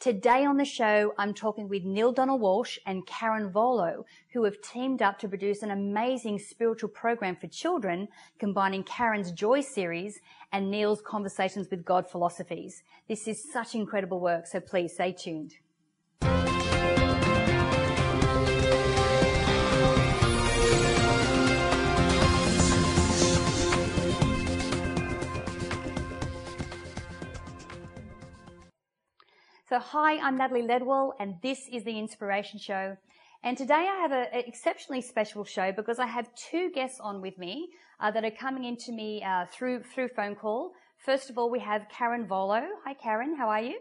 Today on the show, I'm talking with Neale Donald Walsch and Karin Volo, who have teamed up to produce an amazing spiritual program for children, combining Karin's Joy series and Neale's Conversations with God philosophies. This is such incredible work, so please stay tuned. So hi, I'm Natalie Ledwell and this is the Inspiration Show. And today I have an exceptionally special show because I have two guests on with me uh, that are coming into me uh, through through phone call. First of all, we have Karin Volo. Hi, Karin. How are you?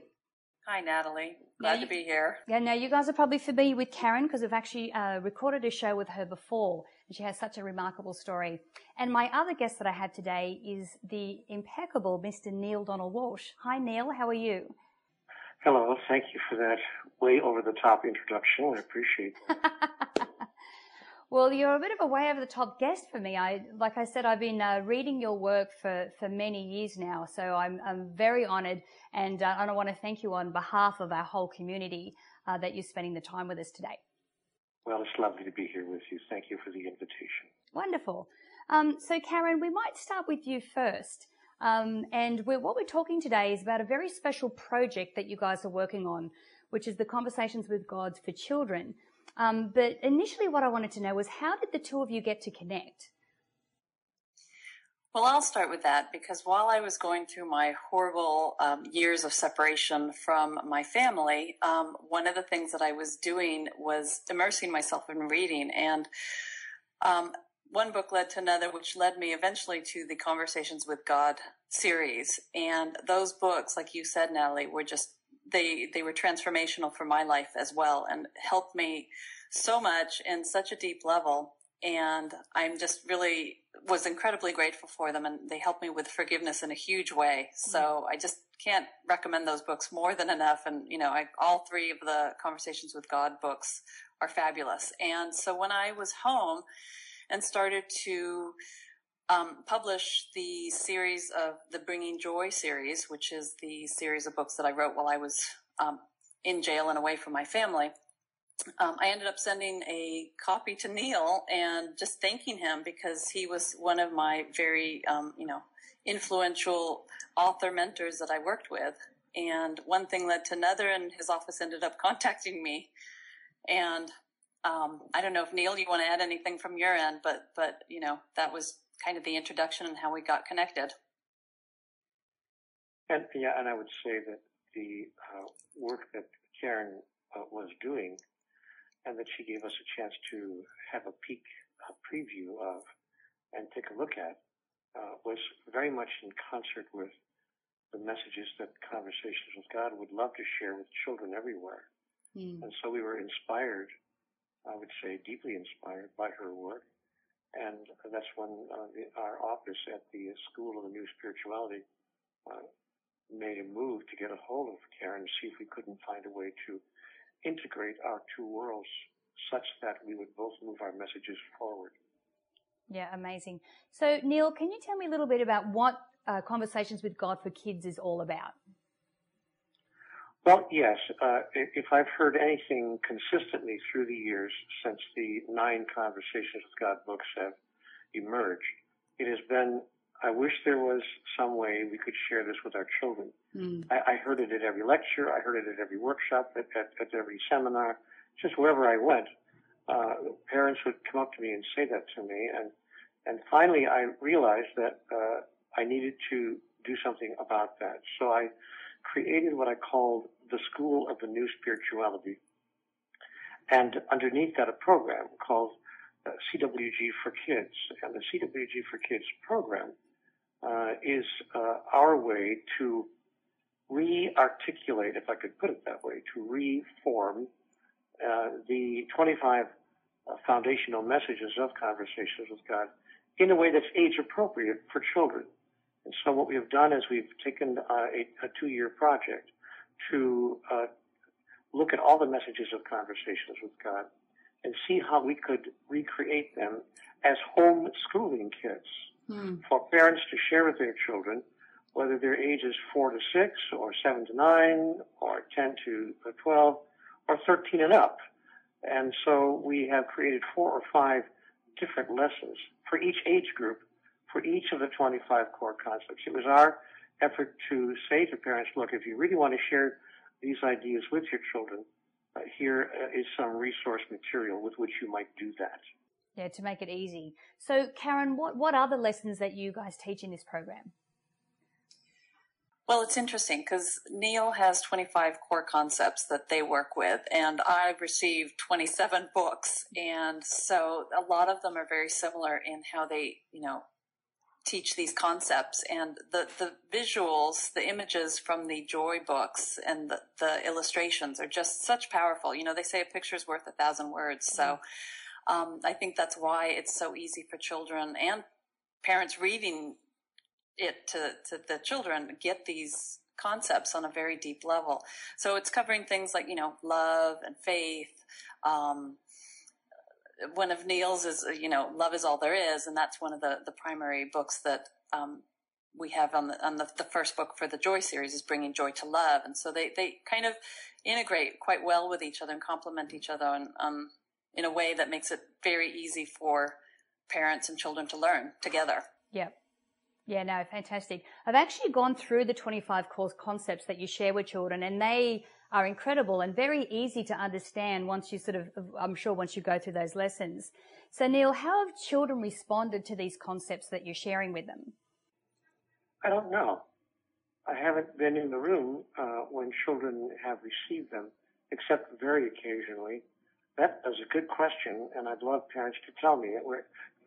Hi, Natalie. Glad you, to be here. Yeah, now you guys are probably familiar with Karin because we've actually uh, recorded a show with her before, and she has such a remarkable story. And my other guest that I have today is the impeccable Mr. Neale Donald Walsch. Hi, Neale. How are you? Hello, thank you for that way over the top introduction. I appreciate that. well, you're a bit of a way over the top guest for me. I, like I said, I've been uh, reading your work for, for many years now, so I'm, I'm very honored and, uh, I want to thank you on behalf of our whole community uh, that you're spending the time with us today. Well, it's lovely to be here with you. Thank you for the invitation. Wonderful. Um, so, Karin, we might start with you first. Um, and we're, what we're talking today is about a very special project that you guys are working on, which is the Conversations with God for Children. Um, but initially, what I wanted to know was how did the two of you get to connect? Well, I'll start with that because while I was going through my horrible um, years of separation from my family, um, one of the things that I was doing was immersing myself in reading. And um, one book led to another, which led me eventually to the Conversations with God series. And those books, like you said, Natalie, were just they they were transformational for my life as well, and helped me so much in such a deep level. And I'm just really was incredibly grateful for them, and they helped me with forgiveness in a huge way. So mm-hmm. I just can't recommend those books more than enough. And you know, I, all three of the Conversations with God books are fabulous. And so when I was home and started to um, publish the series of the Bringing Joy series, which is the series of books that I wrote while I was um, in jail and away from my family. Um, I ended up sending a copy to Neale and just thanking him because he was one of my very, um, you know, influential author mentors that I worked with. And one thing led to another, and his office ended up contacting me. And um, I don't know if Neale, you want to add anything from your end, but but you know that was kind of the introduction and how we got connected. And yeah, and I would say that the uh, work that Karin uh, was doing, and that she gave us a chance to have a peek, a preview of, and take a look at, uh, was very much in concert with the messages that Conversations with God would love to share with children everywhere. Mm. And so we were inspired I would say, deeply inspired by her work. And that's when uh, the, our office at the School of the New Spirituality uh, made a move to get a hold of Karin to see if we couldn't find a way to integrate our two worlds such that we would both move our messages forward. Yeah, amazing. So, Neale, can you tell me a little bit about what uh, Conversations with God for Kids is all about? Well, yes. Uh, if I've heard anything consistently through the years since the nine Conversations with God books have emerged, it has been, I wish there was some way we could share this with our children. Mm. I, I, heard it at every lecture. I heard it at every workshop, at, at, at every seminar, just wherever I went. Uh, parents would come up to me and say that to me. And, and finally I realized that, uh, I needed to do something about that. So I, created what I called the School of the New Spirituality. And underneath that, a program called uh, CWG for Kids. And the CWG for Kids program uh, is uh, our way to re-articulate, if I could put it that way, to reform uh, the 25 uh, foundational messages of Conversations with God in a way that's age appropriate for children. And so what we have done is we've taken uh, a, a two-year project to uh, look at all the messages of conversations with God and see how we could recreate them as homeschooling kits mm. for parents to share with their children, whether their ages four to six or seven to nine or 10 to 12 or 13 and up. And so we have created four or five different lessons for each age group, for each of the 25 core concepts. It was our effort to say to parents, look, if you really want to share these ideas with your children, uh, here uh, is some resource material with which you might do that. Yeah, to make it easy. So, Karin, what, what are the lessons that you guys teach in this program? Well, it's interesting because Neale has 25 core concepts that they work with, and I've received 27 books. And so a lot of them are very similar in how they, you know, teach these concepts and the, the visuals, the images from the joy books and the, the illustrations are just such powerful. You know, they say a picture is worth a thousand words. So, um, I think that's why it's so easy for children and parents reading it to, to the children get these concepts on a very deep level. So it's covering things like, you know, love and faith. Um, one of Neale's is, you know, Love is All There Is, and that's one of the, the primary books that um, we have on the on the, the first book for the Joy series is Bringing Joy to Love, and so they they kind of integrate quite well with each other and complement each other, and um, in a way that makes it very easy for parents and children to learn together. Yep. Yeah, no, fantastic. I've actually gone through the 25 course concepts that you share with children and they are incredible and very easy to understand once you sort of, I'm sure once you go through those lessons. So Neale, how have children responded to these concepts that you're sharing with them? I don't know. I haven't been in the room uh, when children have received them, except very occasionally. That is a good question, and I'd love parents to tell me it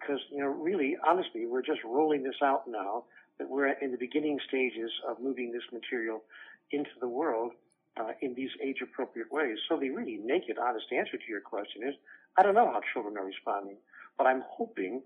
because, you know, really, honestly, we're just rolling this out now that we're in the beginning stages of moving this material into the world uh, in these age appropriate ways. So the really naked, honest answer to your question is, I don't know how children are responding, but I'm hoping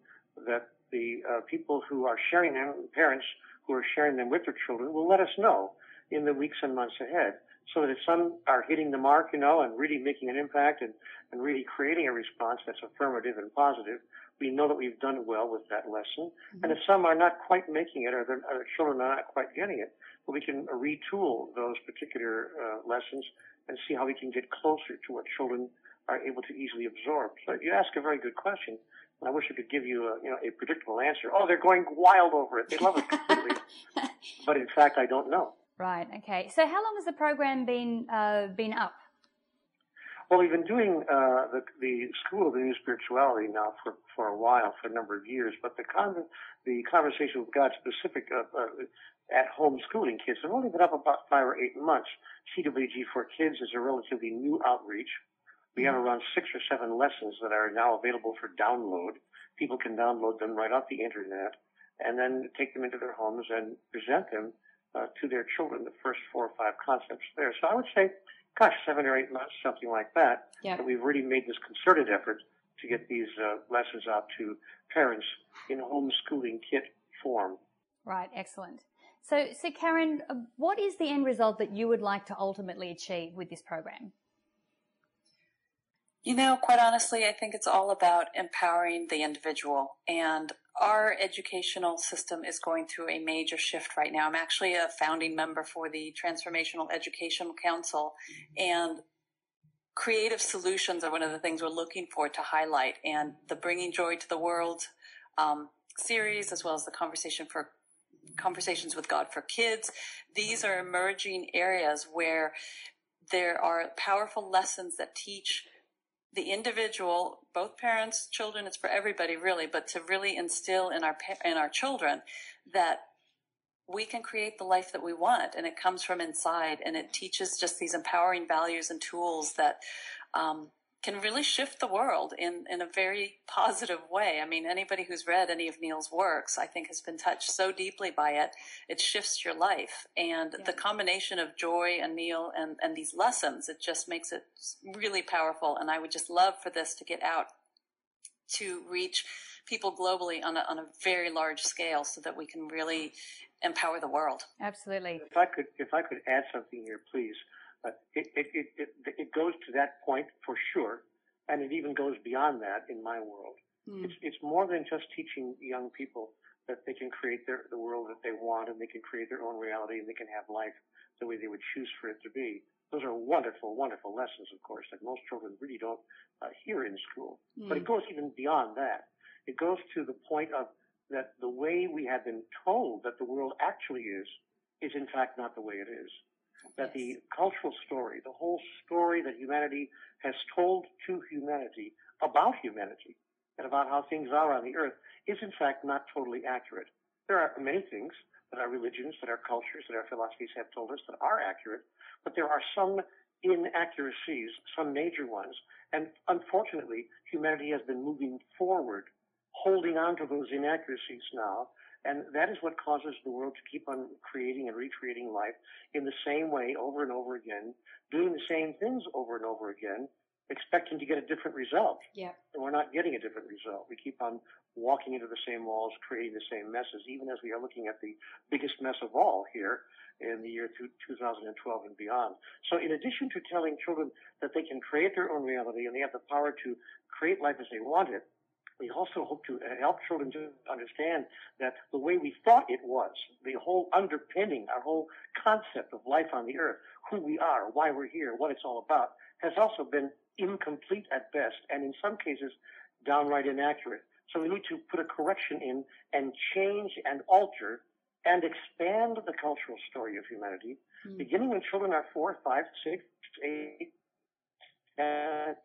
that the uh, people who are sharing them, parents who are sharing them with their children, will let us know in the weeks and months ahead so that if some are hitting the mark, you know, and really making an impact and, and really creating a response that's affirmative and positive, we know that we've done well with that lesson. Mm-hmm. And if some are not quite making it or their children are not quite getting it, well, we can retool those particular uh, lessons and see how we can get closer to what children are able to easily absorb. So you ask a very good question. And I wish I could give you a, you know, a predictable answer. Oh, they're going wild over it. They love it completely. but in fact, I don't know. Right. Okay. So how long has the program been uh, been up? Well, we've been doing uh, the, the School of the New Spirituality now for, for a while, for a number of years. But the con- the conversation with God specific uh, uh, at home schooling kids have only been up about five or eight months. CWG for Kids is a relatively new outreach. We have around six or seven lessons that are now available for download. People can download them right off the internet and then take them into their homes and present them uh, to their children, the first four or five concepts there. So I would say, gosh, seven or eight months, something like that. Yeah. That we've really made this concerted effort to get these uh, lessons out to parents in homeschooling kit form. Right, excellent. So, so Karin, uh, what is the end result that you would like to ultimately achieve with this program? You know, quite honestly, I think it's all about empowering the individual. And our educational system is going through a major shift right now. I'm actually a founding member for the Transformational Education Council, and creative solutions are one of the things we're looking for to highlight. And the Bringing Joy to the World um, series, as well as the Conversation for Conversations with God for Kids, these are emerging areas where there are powerful lessons that teach the individual, both parents, children, it's for everybody really, but to really instill in our, in our children that we can create the life that we want and it comes from inside and it teaches just these empowering values and tools that um, can really shift the world in, in a very positive way. I mean, anybody who's read any of Neale's works, I think has been touched so deeply by it. It shifts your life. And yeah. the combination of joy and Neale and, and these lessons, it just makes it really powerful. And I would just love for this to get out to reach people globally on a, on a very large scale so that we can really empower the world. Absolutely. If I could, if I could add something here, please. Uh, it, it, it, it, it goes to that point for sure, and it even goes beyond that in my world. Mm. It's, it's more than just teaching young people that they can create their, the world that they want and they can create their own reality and they can have life the way they would choose for it to be. Those are wonderful, wonderful lessons, of course, that most children really don't uh, hear in school. Mm. But it goes even beyond that. It goes to the point of that the way we have been told that the world actually is, is in fact not the way it is. That yes. the cultural story, the whole story that humanity has told to humanity about humanity and about how things are on the earth is in fact not totally accurate. There are many things that our religions, that our cultures, that our philosophies have told us that are accurate, but there are some inaccuracies, some major ones, and unfortunately, humanity has been moving forward, holding on to those inaccuracies now, and that is what causes the world to keep on creating and recreating life in the same way over and over again, doing the same things over and over again, expecting to get a different result. Yeah. And we're not getting a different result. We keep on walking into the same walls, creating the same messes, even as we are looking at the biggest mess of all here in the year 2012 and beyond. So in addition to telling children that they can create their own reality and they have the power to create life as they want it, we also hope to help children to understand that the way we thought it was, the whole underpinning, our whole concept of life on the earth, who we are, why we're here, what it's all about, has also been incomplete at best, and in some cases, downright inaccurate. So we need to put a correction in and change and alter and expand the cultural story of humanity, mm. beginning when children are four, five, six, eight, and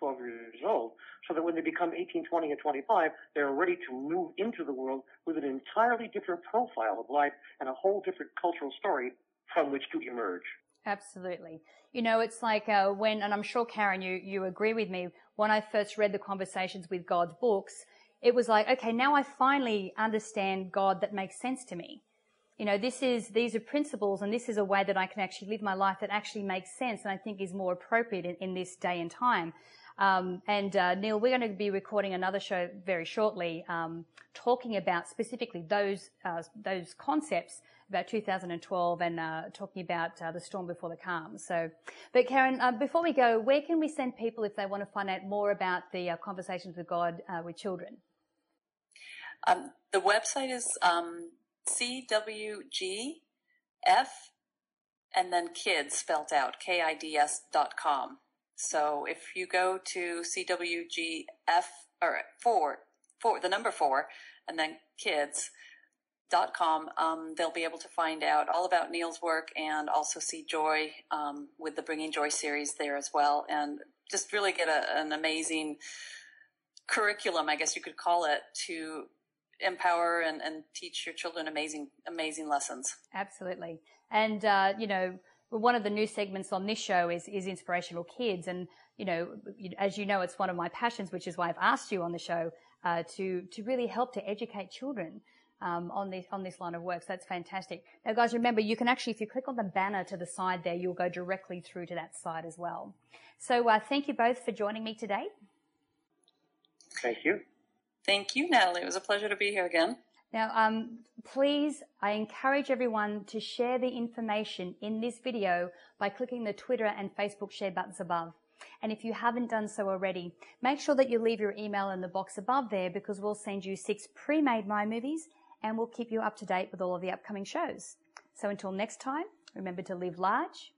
12 years old, so that when they become 18, 20, and 25, they're ready to move into the world with an entirely different profile of life and a whole different cultural story from which to emerge. Absolutely. You know, it's like uh, when, and I'm sure Karin, you you agree with me. When I first read the Conversations with God's books, it was like, okay, now I finally understand God that makes sense to me. You know, this is these are principles, and this is a way that I can actually live my life that actually makes sense, and I think is more appropriate in, in this day and time. Um, and uh, Neale, we're going to be recording another show very shortly, um, talking about specifically those uh, those concepts about 2012 and uh, talking about uh, the storm before the calm. So, but Karin, uh, before we go, where can we send people if they want to find out more about the uh, conversations with God with children? Um, the website is um, CWGF and then kids spelled out, K-I-D-S dot com. So if you go to CWGF or four, four, the number four, and then kids, dot com, um, they'll be able to find out all about Neale's work and also see Joy um, with the Bringing Joy series there as well, and just really get a, an amazing curriculum, I guess you could call it, to empower and, and teach your children amazing, amazing lessons. Absolutely, and uh, you know. One of the new segments on this show is, is inspirational kids. And, you know, as you know, it's one of my passions, which is why I've asked you on the show, uh, to, to really help to educate children um, on this on this line of work. So that's fantastic. Now, guys, remember you can actually, if you click on the banner to the side there, you'll go directly through to that site as well. So uh, thank you both for joining me today. Thank you. Thank you, Natalie. It was a pleasure to be here again. Now, um, please, I encourage everyone to share the information in this video by clicking the Twitter and Facebook share buttons above. And if you haven't done so already, make sure that you leave your email in the box above there because we'll send you six pre-made Mind Movies and we'll keep you up to date with all of the upcoming shows. So until next time, remember to live large,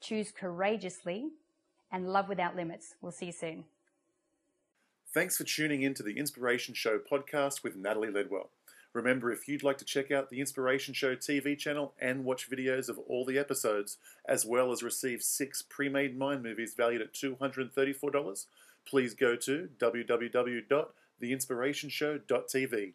choose courageously, and love without limits. We'll see you soon. Thanks for tuning in to the Inspiration Show podcast with Natalie Ledwell. Remember, if you'd like to check out the Inspiration Show TV channel and watch videos of all the episodes, as well as receive six pre made mind movies valued at $234, please go to www.theinspirationshow.tv.